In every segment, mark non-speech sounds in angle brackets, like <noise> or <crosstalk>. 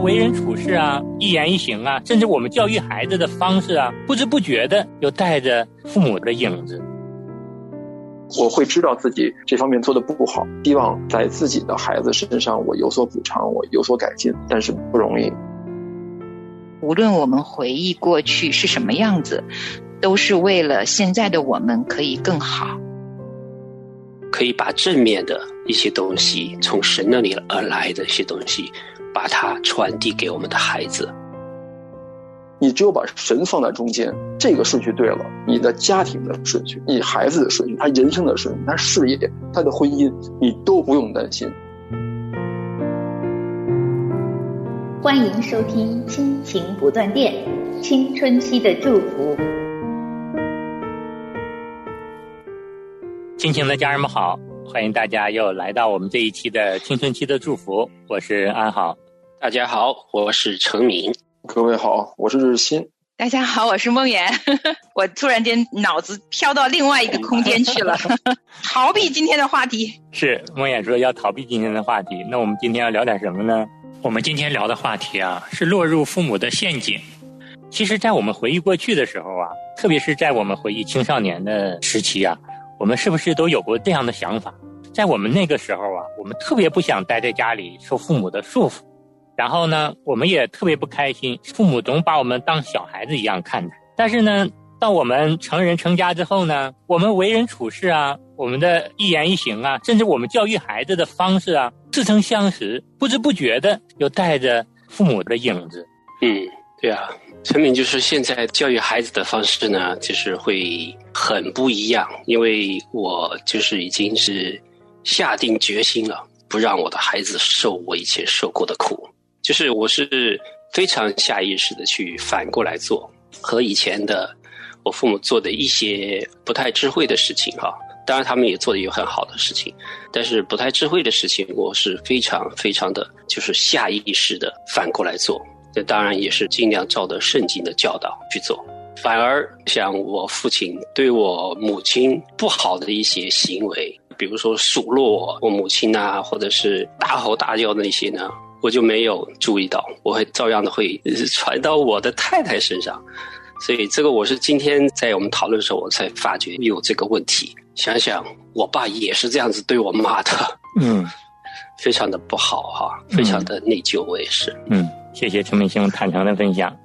们为人处事啊，一言一行啊，甚至我们教育孩子的方式啊，不知不觉的又带着父母的影子。我会知道自己这方面做的不好，希望在自己的孩子身上我有所补偿，我有所改进，但是不容易。无论我们回忆过去是什么样子，都是为了现在的我们可以更好。可以把正面的一些东西，从神那里而来的一些东西，把它传递给我们的孩子。你只有把神放在中间，这个顺序对了，你的家庭的顺序，你孩子的顺序，他人生的顺序，他事业，他的婚姻，你都不用担心。欢迎收听《亲情不断电》，青春期的祝福。亲情的家人们好，欢迎大家又来到我们这一期的青春期的祝福，我是安好。大家好，我是程敏。各位好，我是日新。大家好，我是梦妍。<laughs> 我突然间脑子飘到另外一个空间去了，<laughs> 逃避今天的话题。是梦妍说要逃避今天的话题，那我们今天要聊点什么呢？我们今天聊的话题啊，是落入父母的陷阱。其实，在我们回忆过去的时候啊，特别是在我们回忆青少年的时期啊，我们是不是都有过这样的想法？在我们那个时候啊，我们特别不想待在家里受父母的束缚。然后呢，我们也特别不开心，父母总把我们当小孩子一样看待。但是呢，到我们成人成家之后呢，我们为人处事啊，我们的一言一行啊，甚至我们教育孩子的方式啊，似曾相识，不知不觉的又带着父母的影子。嗯，对啊，陈敏就是现在教育孩子的方式呢，就是会很不一样，因为我就是已经是下定决心了，不让我的孩子受我以前受过的苦。就是我是非常下意识的去反过来做，和以前的我父母做的一些不太智慧的事情哈，当然他们也做的有很好的事情，但是不太智慧的事情，我是非常非常的就是下意识的反过来做，这当然也是尽量照着圣经的教导去做，反而像我父亲对我母亲不好的一些行为，比如说数落我母亲啊，或者是大吼大叫的那些呢。我就没有注意到，我会照样的会 <laughs> 传到我的太太身上，所以这个我是今天在我们讨论的时候，我才发觉有这个问题。想想我爸也是这样子对我妈的，嗯，<laughs> 非常的不好哈，非常的内疚。我也是，嗯，谢谢陈明星坦诚的分享。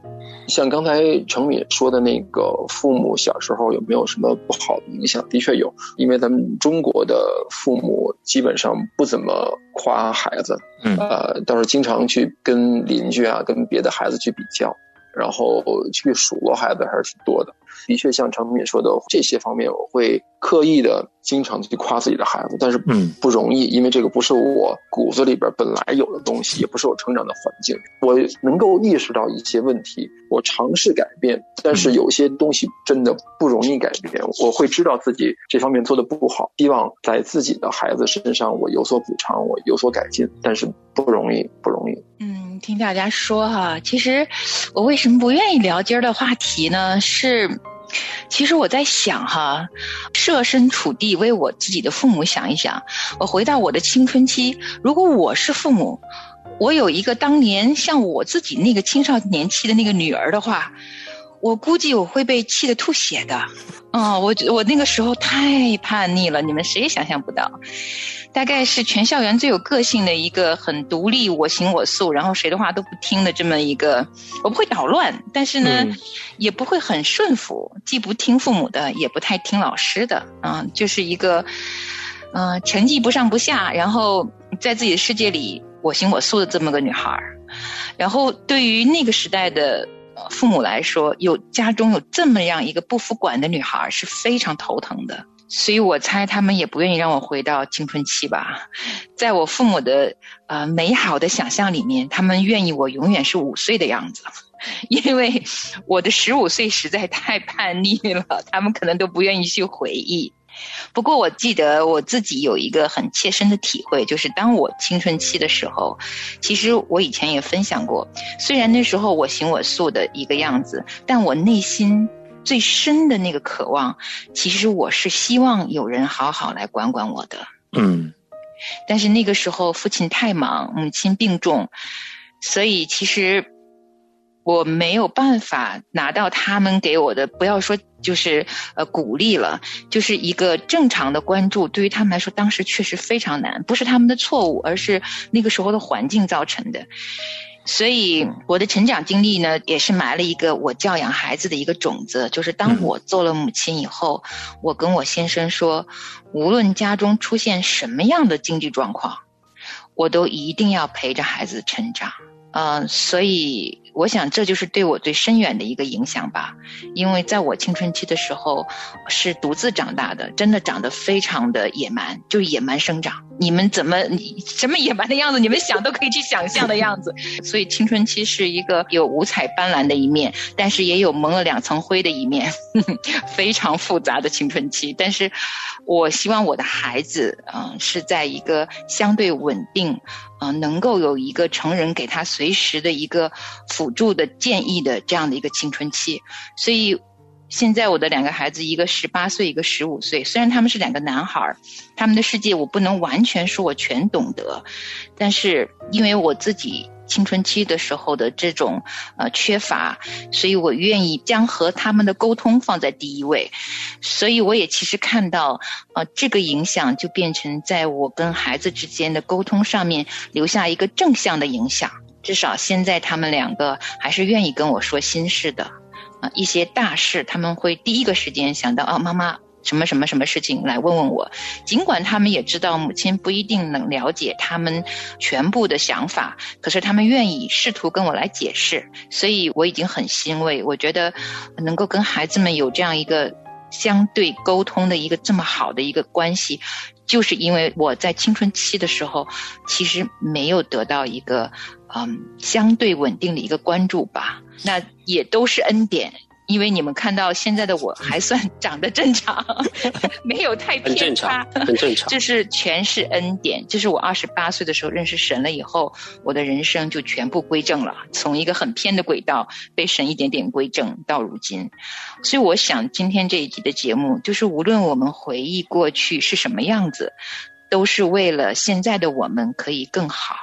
像刚才程敏说的那个，父母小时候有没有什么不好的影响？的确有，因为咱们中国的父母基本上不怎么夸孩子，嗯，呃，倒是经常去跟邻居啊、跟别的孩子去比较，然后去数落孩子还是挺多的。的确，像程敏说的这些方面，我会刻意的经常去夸自己的孩子，但是嗯不容易，因为这个不是我骨子里边本来有的东西，也不是我成长的环境。我能够意识到一些问题，我尝试改变，但是有些东西真的不容易改变。我会知道自己这方面做的不好，希望在自己的孩子身上我有所补偿，我有所改进，但是不容易，不容易。嗯，听大家说哈，其实我为什么不愿意聊今儿的话题呢？是。其实我在想哈，设身处地为我自己的父母想一想。我回到我的青春期，如果我是父母，我有一个当年像我自己那个青少年期的那个女儿的话。我估计我会被气得吐血的，嗯，我我那个时候太叛逆了，你们谁也想象不到，大概是全校园最有个性的一个，很独立，我行我素，然后谁的话都不听的这么一个。我不会捣乱，但是呢，也不会很顺服，既不听父母的，也不太听老师的，嗯，就是一个，嗯，成绩不上不下，然后在自己的世界里我行我素的这么个女孩儿。然后对于那个时代的。父母来说，有家中有这么样一个不服管的女孩是非常头疼的，所以我猜他们也不愿意让我回到青春期吧。在我父母的呃美好的想象里面，他们愿意我永远是五岁的样子，<laughs> 因为我的十五岁实在太叛逆了，他们可能都不愿意去回忆。不过我记得我自己有一个很切身的体会，就是当我青春期的时候，其实我以前也分享过，虽然那时候我行我素的一个样子，但我内心最深的那个渴望，其实我是希望有人好好来管管我的。嗯，但是那个时候父亲太忙，母亲病重，所以其实我没有办法拿到他们给我的，不要说就是呃鼓励了，就是一个正常的关注，对于他们来说，当时确实非常难，不是他们的错误，而是那个时候的环境造成的。所以我的成长经历呢，也是埋了一个我教养孩子的一个种子。就是当我做了母亲以后，我跟我先生说，无论家中出现什么样的经济状况，我都一定要陪着孩子成长。嗯，所以。我想这就是对我最深远的一个影响吧，因为在我青春期的时候是独自长大的，真的长得非常的野蛮，就野蛮生长。你们怎么什么野蛮的样子，你们想都可以去想象的样子。所以青春期是一个有五彩斑斓的一面，但是也有蒙了两层灰的一面，<laughs> 非常复杂的青春期。但是我希望我的孩子，嗯，是在一个相对稳定。啊，能够有一个成人给他随时的一个辅助的建议的这样的一个青春期，所以现在我的两个孩子，一个十八岁，一个十五岁，虽然他们是两个男孩儿，他们的世界我不能完全说我全懂得，但是因为我自己。青春期的时候的这种呃缺乏，所以我愿意将和他们的沟通放在第一位，所以我也其实看到呃这个影响就变成在我跟孩子之间的沟通上面留下一个正向的影响，至少现在他们两个还是愿意跟我说心事的，啊一些大事他们会第一个时间想到啊妈妈。什么什么什么事情来问问我，尽管他们也知道母亲不一定能了解他们全部的想法，可是他们愿意试图跟我来解释，所以我已经很欣慰。我觉得能够跟孩子们有这样一个相对沟通的一个这么好的一个关系，就是因为我在青春期的时候其实没有得到一个嗯相对稳定的一个关注吧，那也都是恩典。因为你们看到现在的我还算长得正常，<laughs> 没有太偏差，很正常。这是全是恩典。这是我二十八岁的时候认识神了以后，我的人生就全部归正了，从一个很偏的轨道被神一点点归正到如今。所以我想今天这一集的节目，就是无论我们回忆过去是什么样子，都是为了现在的我们可以更好。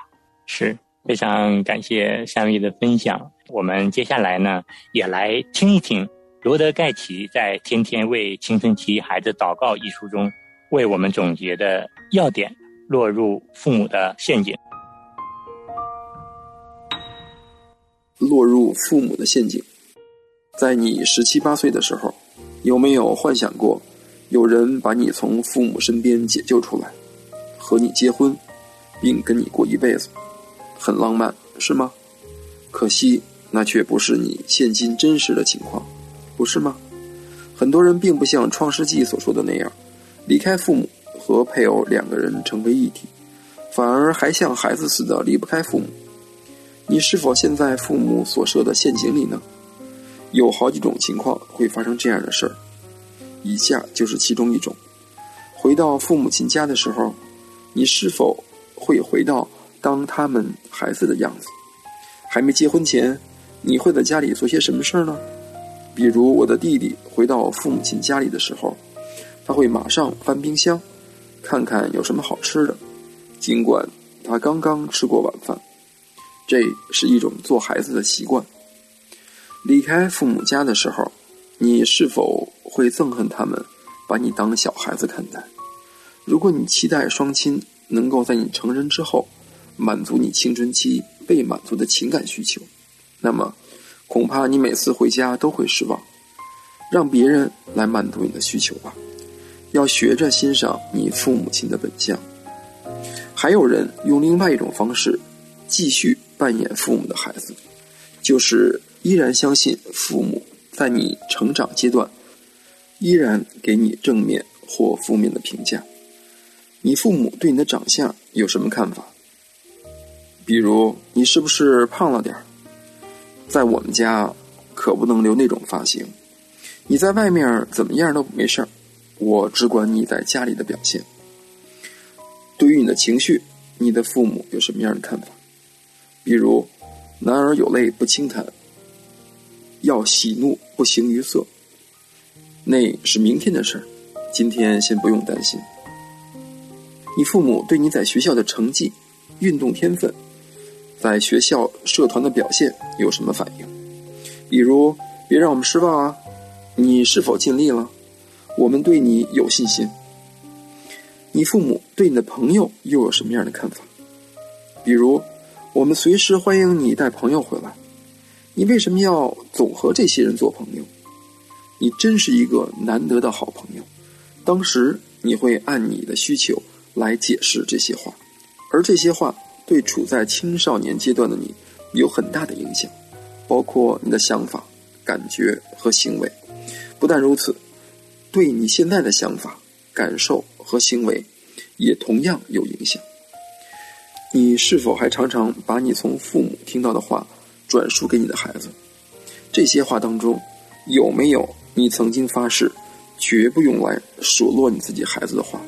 是非常感谢夏薇的分享。我们接下来呢，也来听一听罗德盖奇在《天天为青春期孩子祷告》一书中为我们总结的要点：落入父母的陷阱。落入父母的陷阱，在你十七八岁的时候，有没有幻想过有人把你从父母身边解救出来，和你结婚，并跟你过一辈子？很浪漫，是吗？可惜。那却不是你现今真实的情况，不是吗？很多人并不像《创世纪》所说的那样，离开父母和配偶两个人成为一体，反而还像孩子似的离不开父母。你是否陷在父母所设的陷阱里呢？有好几种情况会发生这样的事儿，以下就是其中一种：回到父母亲家的时候，你是否会回到当他们孩子的样子？还没结婚前。你会在家里做些什么事儿呢？比如我的弟弟回到父母亲家里的时候，他会马上翻冰箱，看看有什么好吃的，尽管他刚刚吃过晚饭。这是一种做孩子的习惯。离开父母家的时候，你是否会憎恨他们，把你当小孩子看待？如果你期待双亲能够在你成人之后，满足你青春期被满足的情感需求。那么，恐怕你每次回家都会失望。让别人来满足你的需求吧，要学着欣赏你父母亲的本相。还有人用另外一种方式，继续扮演父母的孩子，就是依然相信父母在你成长阶段，依然给你正面或负面的评价。你父母对你的长相有什么看法？比如，你是不是胖了点儿？在我们家，可不能留那种发型。你在外面怎么样都没事儿，我只管你在家里的表现。对于你的情绪，你的父母有什么样的看法？比如，男儿有泪不轻弹，要喜怒不形于色。那是明天的事儿，今天先不用担心。你父母对你在学校的成绩、运动天分。在学校社团的表现有什么反应？比如，别让我们失望啊！你是否尽力了？我们对你有信心。你父母对你的朋友又有什么样的看法？比如，我们随时欢迎你带朋友回来。你为什么要总和这些人做朋友？你真是一个难得的好朋友。当时你会按你的需求来解释这些话，而这些话对处在青少年阶段的你有很大的影响，包括你的想法、感觉和行为。不但如此，对你现在的想法、感受和行为也同样有影响。你是否还常常把你从父母听到的话？转述给你的孩子，这些话当中有没有你曾经发誓绝不用来数落你自己孩子的话？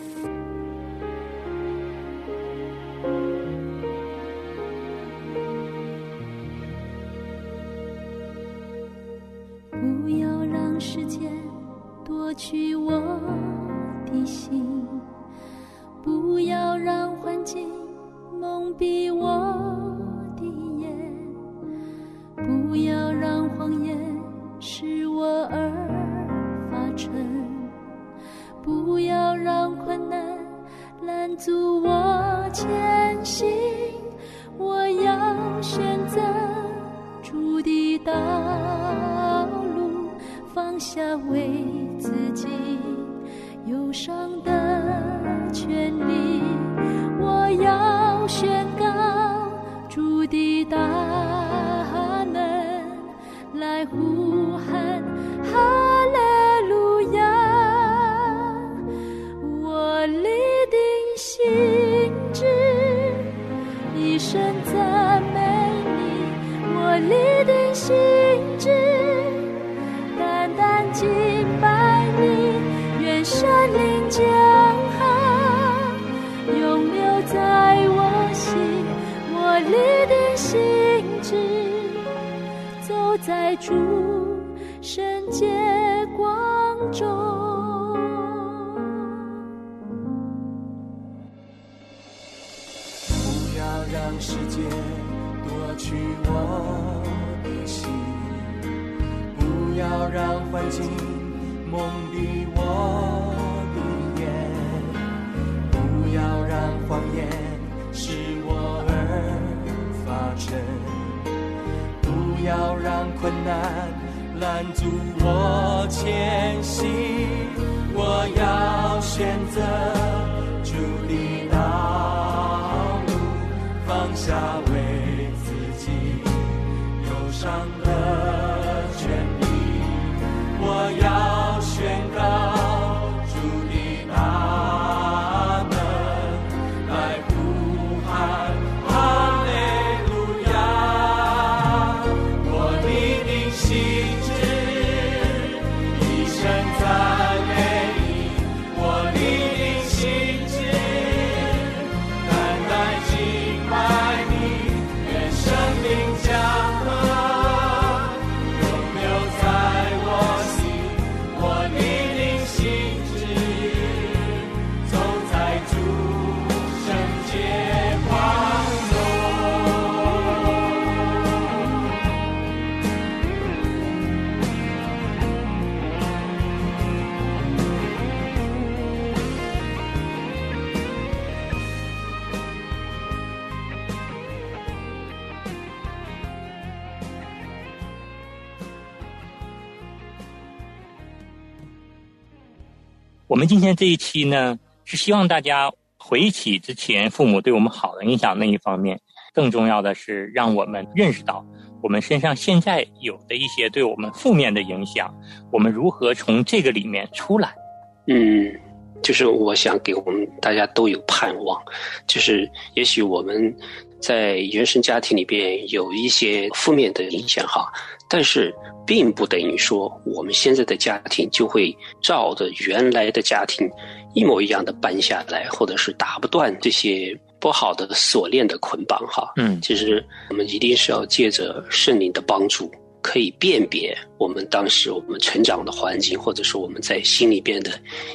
要让困难拦阻我前行，我要选择主的道路，放下为自己忧伤的权利，我要今天这一期呢，是希望大家回忆起之前父母对我们好的影响那一方面，更重要的是让我们认识到我们身上现在有的一些对我们负面的影响，我们如何从这个里面出来。嗯，就是我想给我们大家都有盼望，就是也许我们在原生家庭里边有一些负面的影响哈，但是。并不等于说我们现在的家庭就会照着原来的家庭一模一样的搬下来，或者是打不断这些不好的锁链的捆绑哈。嗯，其实我们一定是要借着圣灵的帮助，可以辨别我们当时我们成长的环境，或者说我们在心里边的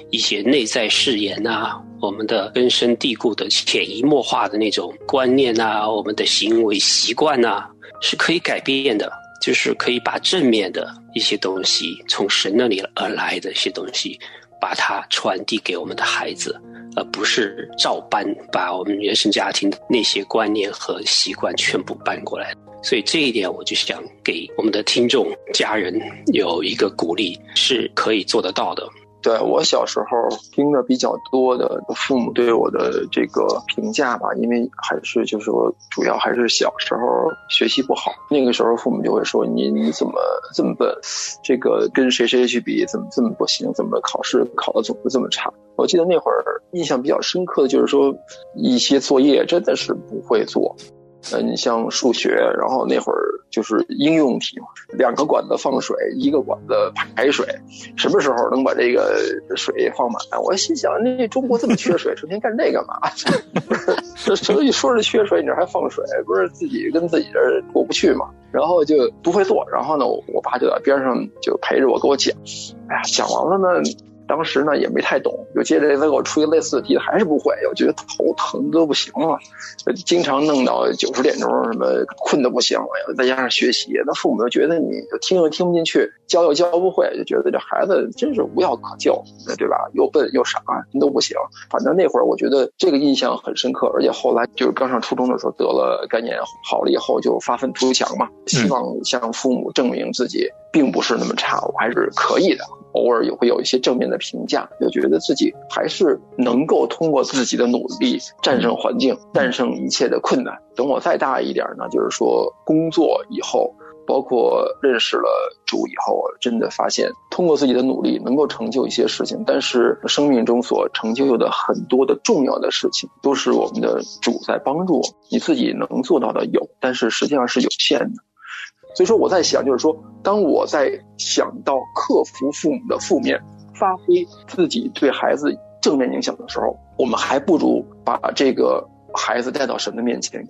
一些内在誓言啊，我们的根深蒂固的潜移默化的那种观念啊，我们的行为习惯呐，是可以改变的。就是可以把正面的一些东西，从神那里而来的一些东西，把它传递给我们的孩子，而不是照搬把我们原生家庭的那些观念和习惯全部搬过来。所以这一点，我就想给我们的听众、家人有一个鼓励，是可以做得到的。对我小时候听的比较多的父母对我的这个评价吧，因为还是就是说主要还是小时候学习不好，那个时候父母就会说你你怎么这么笨，这个跟谁谁去比怎么这么不行，怎么考试考的总是这么差。我记得那会儿印象比较深刻的就是说一些作业真的是不会做。呃，你像数学，然后那会儿就是应用题嘛，两个管子放水，一个管子排水，什么时候能把这个水放满？我心想，那中国这么缺水，成天干这干嘛？不是，这所以说是缺水，你这还放水，不是自己跟自己这过不去嘛？然后就不会做，然后呢，我爸就在边上就陪着我给我讲，哎呀，讲完了呢。当时呢也没太懂，就接着再给我出一类似的题，还是不会，我觉得头疼的不行了，经常弄到九十点钟，什么困的不行，再加上学习，那父母又觉得你听又听不进去，教又教不会，就觉得这孩子真是无药可救，对吧？又笨又傻，都不行。反正那会儿我觉得这个印象很深刻，而且后来就是刚上初中的时候得了概念好了以后，就发愤图强嘛，希望向父母证明自己并不是那么差，我还是可以的。偶尔也会有一些正面的评价，就觉得自己还是能够通过自己的努力战胜环境，战胜一切的困难。等我再大一点呢，就是说工作以后，包括认识了主以后，真的发现通过自己的努力能够成就一些事情。但是生命中所成就的很多的重要的事情，都是我们的主在帮助我。你自己能做到的有，但是实际上是有限的。所以说我在想，就是说，当我在想到克服父母的负面，发挥自己对孩子正面影响的时候，我们还不如把这个孩子带到神的面前。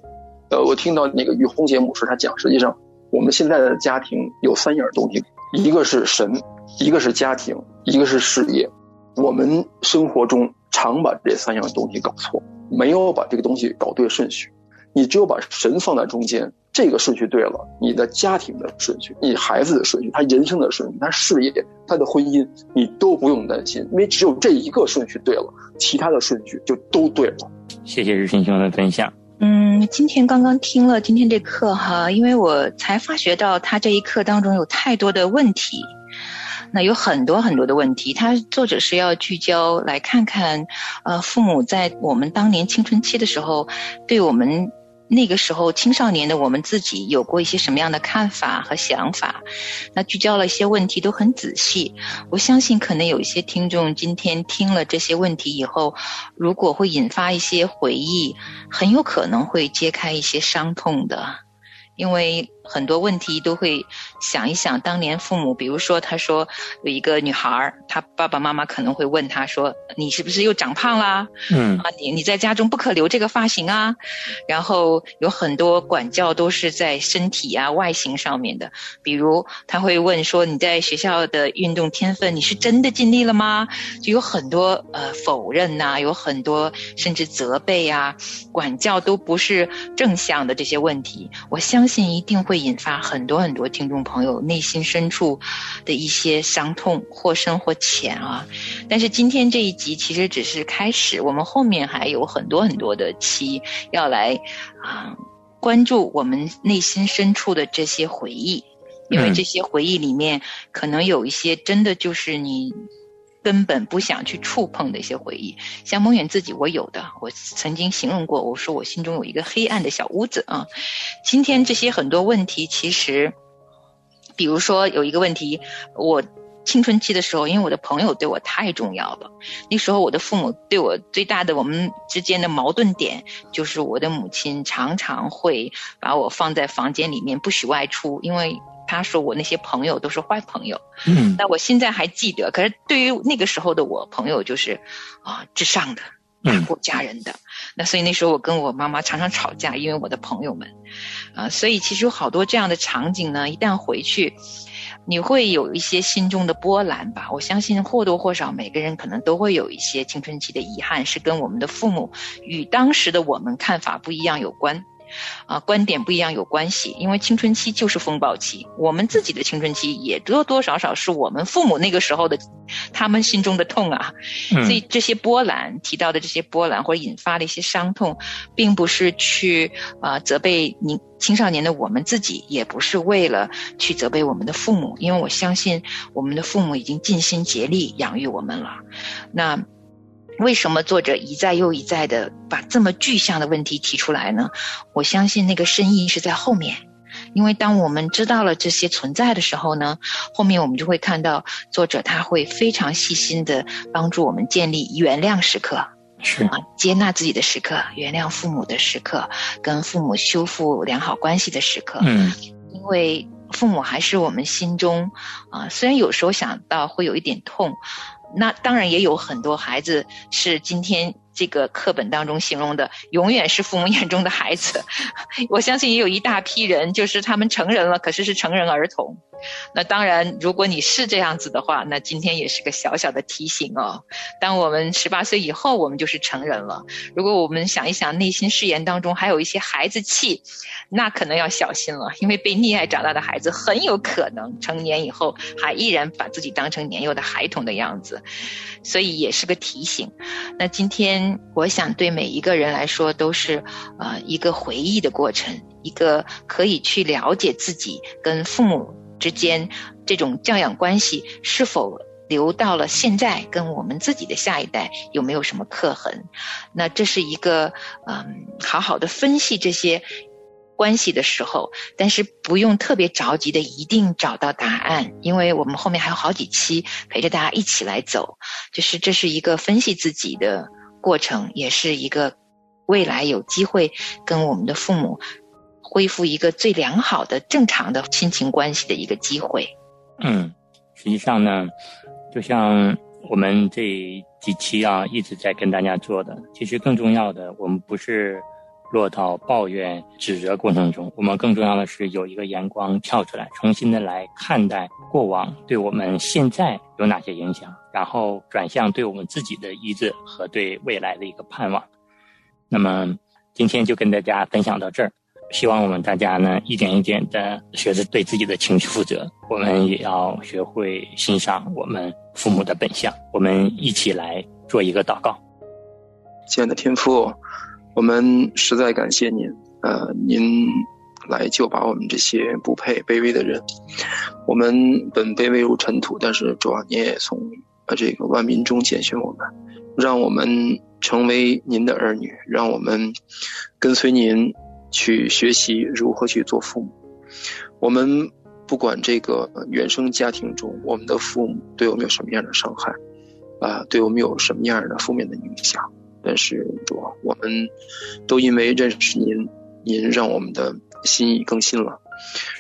呃，我听到那个于红杰牧师，他讲，实际上我们现在的家庭有三样东西，一个是神，一个是家庭，一个是事业。我们生活中常把这三样东西搞错，没有把这个东西搞对顺序。你只有把神放在中间。这个顺序对了，你的家庭的顺序，你孩子的顺序，他人生的顺序，他事业，他的婚姻，你都不用担心，因为只有这一个顺序对了，其他的顺序就都对了。谢谢日新兄的分享。嗯，今天刚刚听了今天这课哈，因为我才发觉到他这一课当中有太多的问题，那有很多很多的问题，他作者是要聚焦来看看，呃，父母在我们当年青春期的时候对我们。那个时候，青少年的我们自己有过一些什么样的看法和想法？那聚焦了一些问题，都很仔细。我相信，可能有一些听众今天听了这些问题以后，如果会引发一些回忆，很有可能会揭开一些伤痛的，因为。很多问题都会想一想，当年父母，比如说，他说有一个女孩儿，她爸爸妈妈可能会问她说：“你是不是又长胖啦？嗯啊，你你在家中不可留这个发型啊。”然后有很多管教都是在身体啊外形上面的，比如他会问说：“你在学校的运动天分，你是真的尽力了吗？”就有很多呃否认呐，有很多甚至责备啊，管教都不是正向的这些问题，我相信一定会。引发很多很多听众朋友内心深处的一些伤痛，或深或浅啊。但是今天这一集其实只是开始，我们后面还有很多很多的期要来啊关注我们内心深处的这些回忆，因为这些回忆里面可能有一些真的就是你。根本不想去触碰的一些回忆，像梦远自己，我有的，我曾经形容过，我说我心中有一个黑暗的小屋子啊。今天这些很多问题，其实，比如说有一个问题，我青春期的时候，因为我的朋友对我太重要了，那时候我的父母对我最大的我们之间的矛盾点，就是我的母亲常常会把我放在房间里面不许外出，因为。他说我那些朋友都是坏朋友，嗯，那我现在还记得。可是对于那个时候的我，朋友就是啊至上的，大过家人的。那所以那时候我跟我妈妈常常吵架，因为我的朋友们。啊，所以其实有好多这样的场景呢，一旦回去。你会有一些心中的波澜吧？我相信或多或少每个人可能都会有一些青春期的遗憾，是跟我们的父母与当时的我们看法不一样有关。啊，观点不一样有关系，因为青春期就是风暴期，我们自己的青春期也多多少少是我们父母那个时候的，他们心中的痛啊。所以这些波澜提到的这些波澜或者引发的一些伤痛，并不是去啊责备您青少年的我们自己，也不是为了去责备我们的父母，因为我相信我们的父母已经尽心竭力养育我们了。那。为什么作者一再又一再的把这么具象的问题提出来呢？我相信那个深意是在后面，因为当我们知道了这些存在的时候呢，后面我们就会看到作者他会非常细心的帮助我们建立原谅时刻，是啊，接纳自己的时刻，原谅父母的时刻，跟父母修复良好关系的时刻。嗯，因为父母还是我们心中啊，虽然有时候想到会有一点痛。那当然也有很多孩子是今天这个课本当中形容的，永远是父母眼中的孩子。<laughs> 我相信也有一大批人，就是他们成人了，可是是成人儿童。那当然，如果你是这样子的话，那今天也是个小小的提醒哦。当我们十八岁以后，我们就是成人了。如果我们想一想，内心誓言当中还有一些孩子气，那可能要小心了，因为被溺爱长大的孩子很有可能成年以后还依然把自己当成年幼的孩童的样子，所以也是个提醒。那今天我想对每一个人来说都是呃一个回忆的过程，一个可以去了解自己跟父母。之间这种教养关系是否留到了现在，跟我们自己的下一代有没有什么刻痕？那这是一个嗯，好好的分析这些关系的时候，但是不用特别着急的一定找到答案，因为我们后面还有好几期陪着大家一起来走，就是这是一个分析自己的过程，也是一个未来有机会跟我们的父母。恢复一个最良好的、正常的亲情关系的一个机会。嗯，实际上呢，就像我们这几期啊一直在跟大家做的，其实更重要的，我们不是落到抱怨、指责过程中，我们更重要的是有一个眼光跳出来，重新的来看待过往对我们现在有哪些影响，然后转向对我们自己的医治和对未来的一个盼望。那么今天就跟大家分享到这儿。希望我们大家呢，一点一点的学着对自己的情绪负责。我们也要学会欣赏我们父母的本相。我们一起来做一个祷告。亲爱的天父，我们实在感谢您。呃，您来救拔我们这些不配、卑微的人。我们本卑微如尘土，但是主啊，你也从呃这个万民中拣选我们，让我们成为您的儿女，让我们跟随您。去学习如何去做父母。我们不管这个原生家庭中我们的父母对我们有什么样的伤害，啊，对我们有什么样的负面的影响，但是主，我们都因为认识您，您让我们的心意更新了。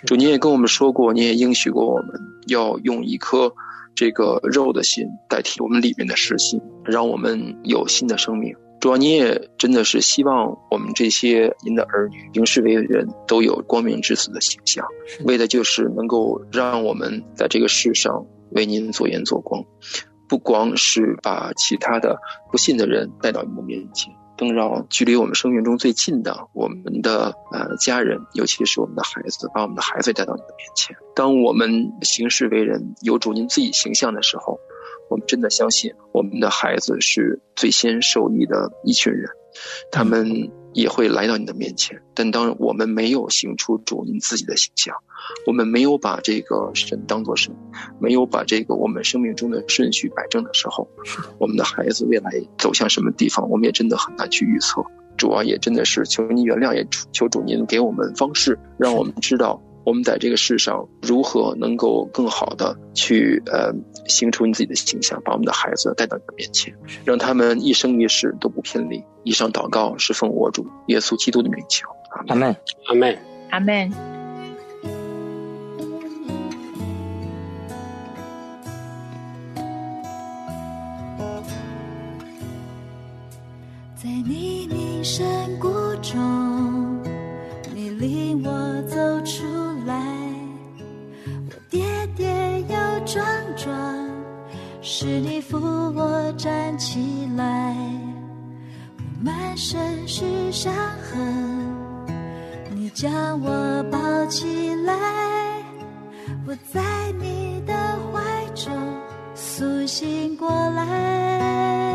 主，您也跟我们说过，您也应许过我们要用一颗这个肉的心代替我们里面的实心，让我们有新的生命。主要你也真的是希望我们这些您的儿女行事为人都有光明之子的形象，为的就是能够让我们在这个世上为您做盐做光，不光是把其他的不信的人带到你的面前，更让距离我们生命中最近的我们的呃家人，尤其是我们的孩子，把我们的孩子带到你的面前。当我们行事为人有主您自己形象的时候。我们真的相信，我们的孩子是最先受益的一群人，他们也会来到你的面前。但当我们没有行出主您自己的形象，我们没有把这个神当作神，没有把这个我们生命中的顺序摆正的时候，我们的孩子未来走向什么地方，我们也真的很难去预测。主啊，也真的是求您原谅，也求主您给我们方式，让我们知道。我们在这个世上如何能够更好的去呃形成你自己的形象，把我们的孩子带到你的面前，让他们一生一世都不偏离。以上祷告是奉我主耶稣基督的名求，阿门，阿门，阿门。在黎明山谷是你扶我站起来。我满身是伤痕，你将我抱起来，我在你的怀中苏醒过来。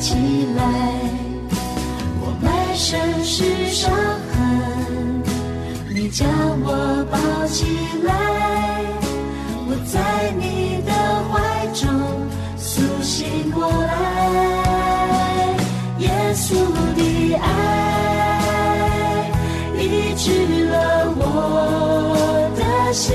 起来，我满身是伤痕，你将我抱起来，我在你的怀中苏醒过来。耶稣的爱医治了我的心，